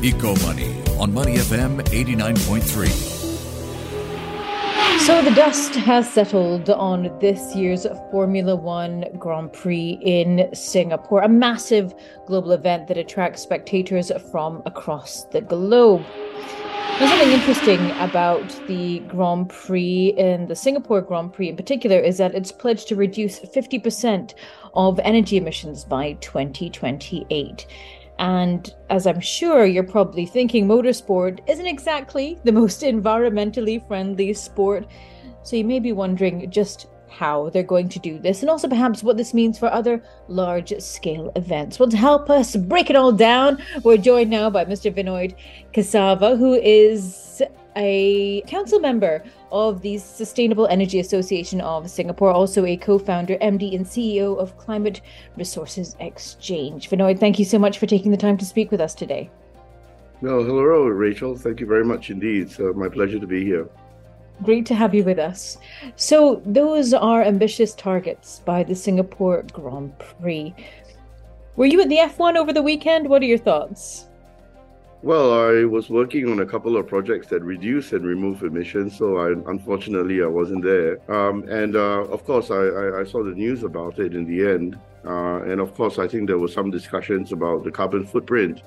Eco Money on Money FM 89.3. So the dust has settled on this year's Formula One Grand Prix in Singapore, a massive global event that attracts spectators from across the globe. There's something interesting about the Grand Prix and the Singapore Grand Prix in particular is that it's pledged to reduce 50% of energy emissions by 2028. And as I'm sure you're probably thinking, motorsport isn't exactly the most environmentally friendly sport. So you may be wondering just how they're going to do this, and also perhaps what this means for other large scale events. Well, to help us break it all down, we're joined now by Mr. Vinod Kesava, who is a council member of the Sustainable Energy Association of Singapore, also a co founder, MD, and CEO of Climate Resources Exchange. Vinod, thank you so much for taking the time to speak with us today. Well, hello, Rachel. Thank you very much indeed. It's uh, my pleasure to be here. Great to have you with us. So, those are ambitious targets by the Singapore Grand Prix. Were you at the F1 over the weekend? What are your thoughts? Well, I was working on a couple of projects that reduce and remove emissions, so I, unfortunately I wasn't there. Um, and uh, of course, I, I, I, saw the news about it in the end. Uh, and of course, I think there were some discussions about the carbon footprint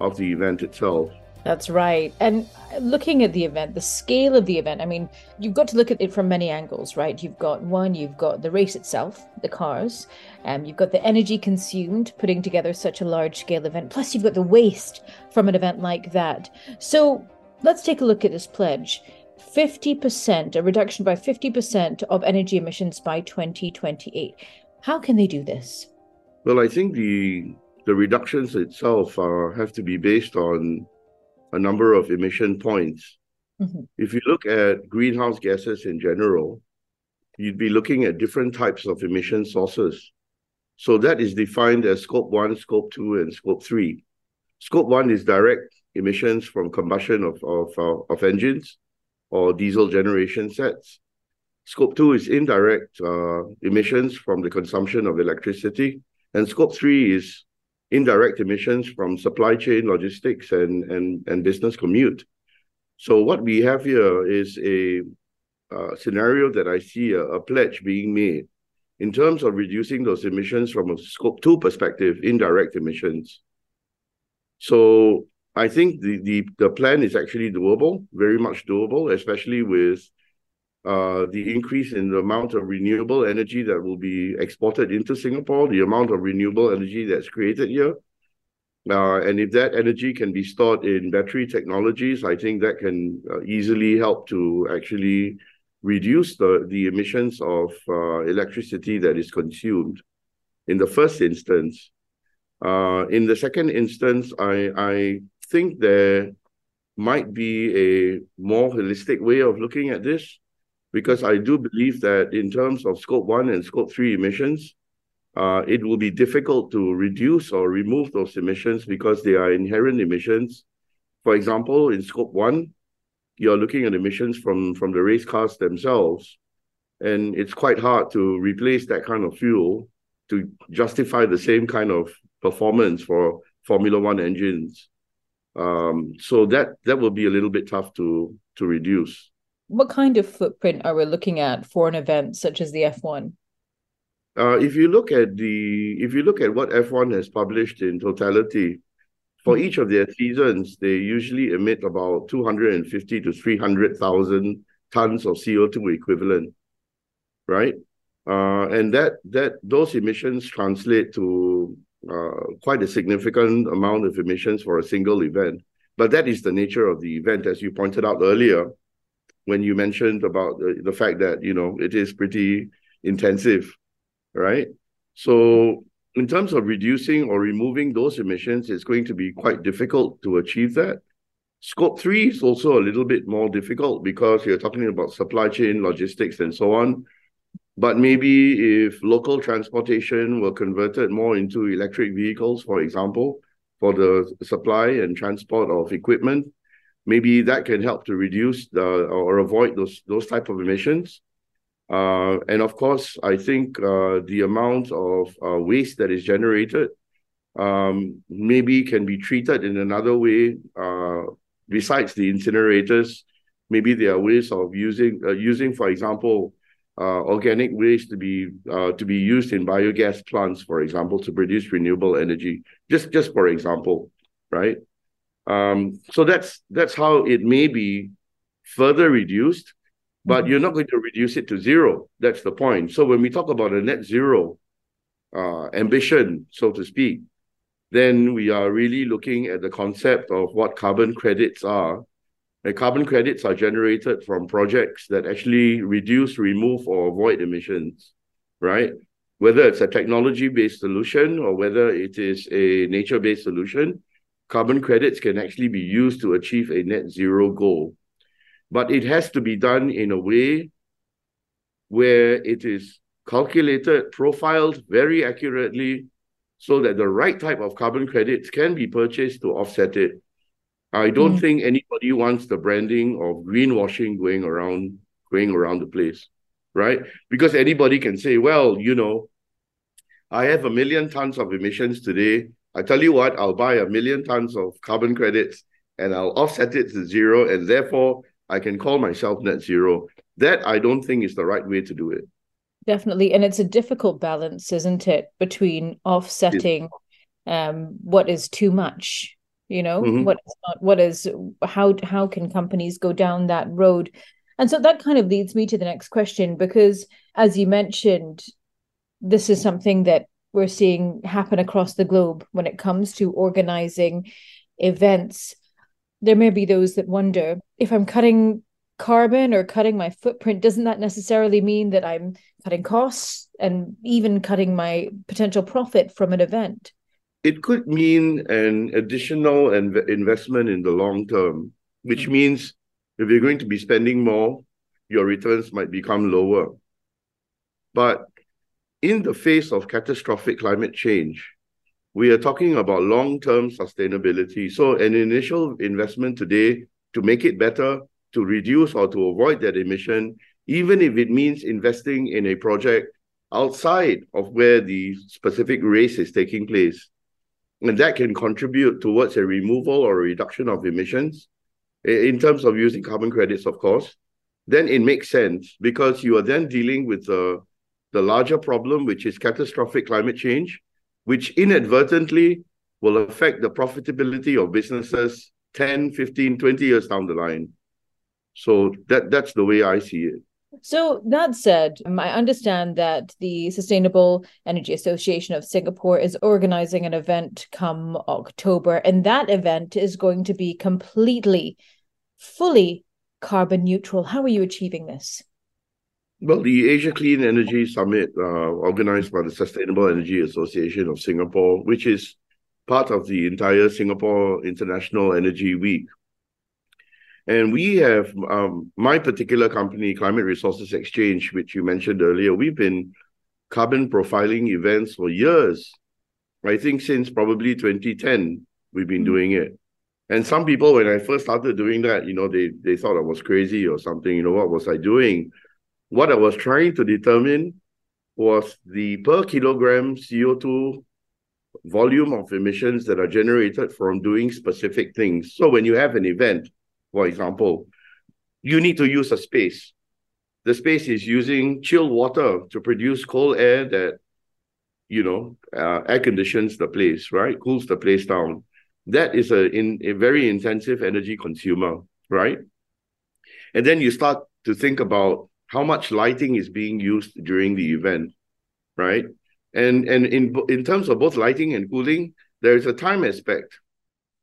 of the event itself. That's right. And looking at the event, the scale of the event, I mean, you've got to look at it from many angles, right? You've got one, you've got the race itself, the cars, um, you've got the energy consumed putting together such a large scale event, plus you've got the waste from an event like that. So let's take a look at this pledge. 50%, a reduction by 50% of energy emissions by 2028. How can they do this? Well, I think the the reductions itself uh, have to be based on a number of emission points. Mm-hmm. If you look at greenhouse gases in general, you'd be looking at different types of emission sources. So that is defined as scope one, scope two, and scope three. Scope one is direct emissions from combustion of, of, uh, of engines or diesel generation sets. Scope two is indirect uh, emissions from the consumption of electricity. And scope three is indirect emissions from supply chain logistics and, and, and business commute. So what we have here is a uh, scenario that I see a, a, pledge being made in terms of reducing those emissions from a scope two perspective, indirect emissions. So I think the, the, the plan is actually doable, very much doable, especially with uh, the increase in the amount of renewable energy that will be exported into Singapore, the amount of renewable energy that's created here. Uh, and if that energy can be stored in battery technologies, I think that can uh, easily help to actually reduce the, the emissions of uh, electricity that is consumed in the first instance. Uh, in the second instance, I, I think there might be a more holistic way of looking at this because I do believe that in terms of scope one and scope three emissions, uh, it will be difficult to reduce or remove those emissions because they are inherent emissions. For example, in scope one, you're looking at emissions from, from the race cars themselves. And it's quite hard to replace that kind of fuel to justify the same kind of performance for Formula One engines. Um, so that that will be a little bit tough to to reduce what kind of footprint are we looking at for an event such as the F1? Uh, if you look at the if you look at what F1 has published in totality, for each of their seasons, they usually emit about 250 to 300,000 tons of CO2 equivalent, right? Uh, and that that those emissions translate to uh, quite a significant amount of emissions for a single event. But that is the nature of the event, as you pointed out earlier when you mentioned about the, the fact that you know it is pretty intensive, right? So in terms of reducing or removing those emissions, it's going to be quite difficult to achieve that. Scope three is also a little bit more difficult because you're talking about supply chain, logistics, and so on. But maybe if local transportation were converted more into electric vehicles, for example, for the supply and transport of equipment, maybe that can help to reduce the or avoid those those type of emissions. Uh, and of course, I think uh, the amount of uh, waste that is generated um, maybe can be treated in another way uh, besides the incinerators. Maybe there are ways of using uh, using, for example, uh, organic waste to be to be used in biogas plants, for example, to produce renewable energy. Just just for example, right? Um, so that's that's how it may be further reduced, but mm-hmm. you're not going to reduce it to zero. That's the point. So when we talk about a net zero uh, ambition, so to speak, then we are really looking at the concept of what carbon credits are. And carbon credits are generated from projects that actually reduce, remove, or avoid emissions, right? Whether it's a technology based solution or whether it is a nature based solution, carbon credits can actually be used to achieve a net zero goal. But it has to be done in a way where it is calculated, profiled very accurately, so that the right type of carbon credits can be purchased to offset it. I don't mm. think anybody wants the branding of greenwashing going around going around the place, right? Because anybody can say, well, you know, I have a million tons of emissions today. I tell you what, I'll buy a million tons of carbon credits and I'll offset it to zero, and therefore I can call myself net zero. That I don't think is the right way to do it. Definitely. And it's a difficult balance, isn't it, between offsetting um, what is too much, you know, mm-hmm. what is not, what is, how, how can companies go down that road? And so that kind of leads me to the next question, because as you mentioned, this is something that we're seeing happen across the globe when it comes to organizing events. There may be those that wonder if I'm cutting carbon or cutting my footprint, doesn't that necessarily mean that I'm cutting costs and even cutting my potential profit from an event? It could mean an additional inv- investment in the long term, which mm-hmm. means if you're going to be spending more, your returns might become lower. But in the face of catastrophic climate change, we are talking about long term sustainability. So, an initial investment today to make it better, to reduce or to avoid that emission even if it means investing in a project outside of where the specific race is taking place. And that can contribute towards a removal or a reduction of emissions in terms of using carbon credits, of course. Then it makes sense because you are then dealing with the, the larger problem, which is catastrophic climate change, which inadvertently will affect the profitability of businesses 10, 15, 20 years down the line. So that that's the way I see it. So, that said, um, I understand that the Sustainable Energy Association of Singapore is organizing an event come October, and that event is going to be completely, fully carbon neutral. How are you achieving this? Well, the Asia Clean Energy Summit, uh, organized by the Sustainable Energy Association of Singapore, which is part of the entire Singapore International Energy Week, and we have um, my particular company, Climate Resources Exchange, which you mentioned earlier. We've been carbon profiling events for years. I think since probably 2010, we've been mm-hmm. doing it. And some people, when I first started doing that, you know, they they thought I was crazy or something. You know, what was I doing? What I was trying to determine was the per kilogram CO2 volume of emissions that are generated from doing specific things. So when you have an event, for example, you need to use a space. The space is using chilled water to produce cold air that, you know, uh, air conditions the place, right? Cools the place down. That is a in a very intensive energy consumer, right? And then you start to think about how much lighting is being used during the event, right? And and in in terms of both lighting and cooling, there is a time aspect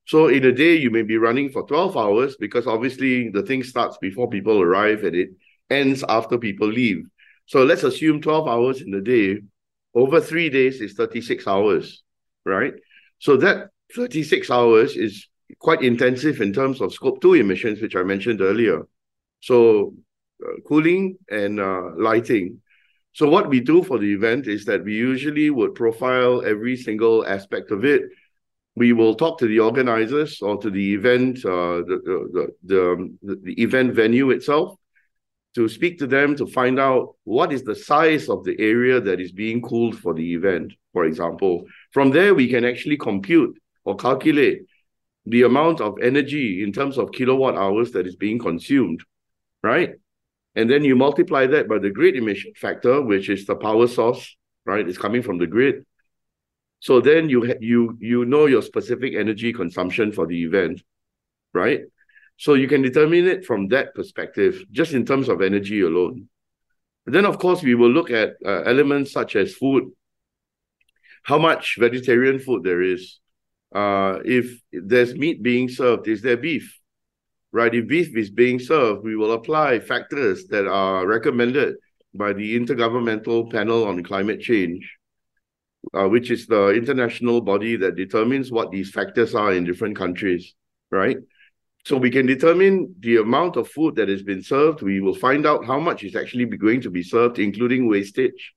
so in a day, you may be running for 12 hours because obviously the thing starts before people arrive and it ends after people leave. So let's assume 12 hours in a day. Over three days is 36 hours, right? So that 36 hours is quite intensive in terms of scope 2 emissions, which I mentioned earlier. So cooling and uh, lighting. So what we do for the event is that we usually would profile every single aspect of it we will talk to the organizers or to the event, uh, the, the, the, the, the event venue itself, to speak to them to find out what is the size of the area that is being cooled for the event. for example. From there, we can actually compute or calculate the amount of energy in terms of kilowatt hours that is being consumed, right? And then you multiply that by the grid emission factor, which is the power source, right? It's coming from the grid. So then you you you know your specific energy consumption for the event, right? So you can determine it from that perspective, just in terms of energy alone. And then, of course, we will look at uh, elements such as food, how much vegetarian food there is, uh, if there's meat being served, is there beef? Right? If beef is being served, we will apply factors that are recommended by the Intergovernmental Panel on Climate Change, uh, which is the international body that determines what these factors are in different countries, right? So we can determine the amount of food that has been served. We will find out how much is actually going to be served, including wastage,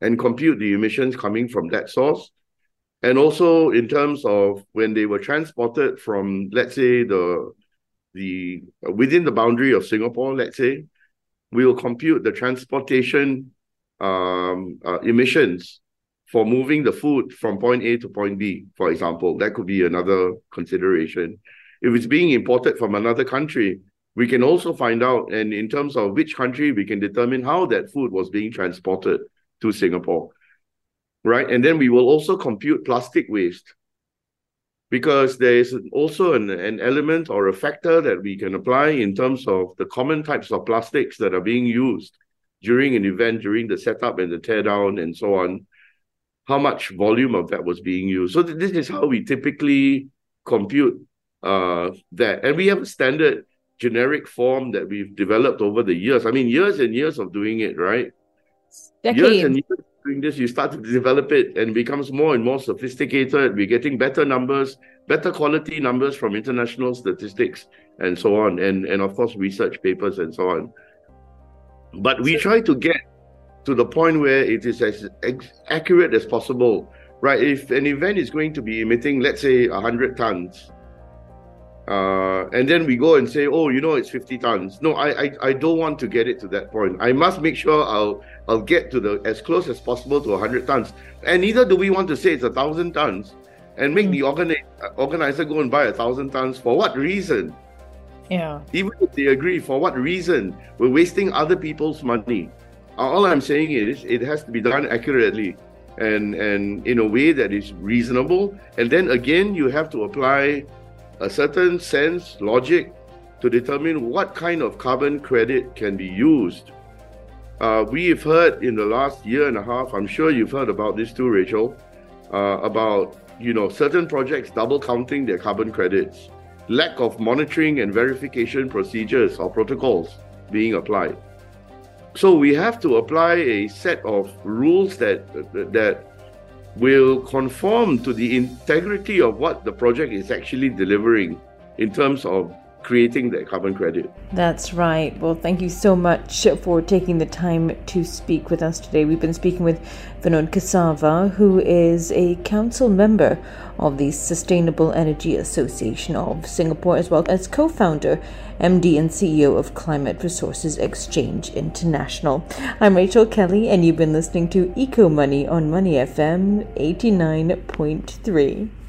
and compute the emissions coming from that source. And also in terms of when they were transported from, let's say, the the within the boundary of Singapore, let's say, we will compute the transportation um, uh, emissions for moving the food from point A to point B, for example. That could be another consideration. If it's being imported from another country, we can also find out, and in terms of which country, we can determine how that food was being transported to Singapore right? And then we will also compute plastic waste because there is also an, an element or a factor that we can apply in terms of the common types of plastics that are being used during an event, during the setup and the teardown and so on, how much volume of that was being used. So th- this is how we typically compute uh, that. And we have a standard generic form that we've developed over the years. I mean, years and years of doing it, right? Decades. Years and years doing this, you start to develop it and becomes more and more sophisticated. We're getting better numbers, better quality numbers from international statistics and so on, and, and of course, research papers and so on. But we try to get to the point where it is as accurate as possible, right? If an event is going to be emitting, let's say, 100 tons, uh, and then we go and say, oh, you know, it's 50 tons. No, I, I, I don't want to get it to that point. I must make sure I'll, I'll get to the as close as possible to 100 tons. And neither do we want to say it's a thousand tons, and make mm. the organi- organizer go and buy a thousand tons for what reason? Yeah. Even if they agree, for what reason? We're wasting other people's money. All I'm saying is, it has to be done accurately and and in a way that is reasonable. And then again, you have to apply a certain sense, logic to determine what kind of carbon credit can be used. Uh, we've heard in the last year and a half, I'm sure you've heard about this too, Rachel, uh, about you know certain projects double counting their carbon credits, lack of monitoring and verification procedures or protocols being applied. So we have to apply a set of rules that that will conform to the integrity of what the project is actually delivering in terms of creating that carbon credit. That's right. Well, thank you so much for taking the time to speak with us today. We've been speaking with Vinod Kesava, who is a council member of the Sustainable Energy Association of Singapore, as well as co founder, MD, and CEO of Climate Resources Exchange International. I'm Rachel Kelly, and you've been listening to Eco Money on Money FM 89.3.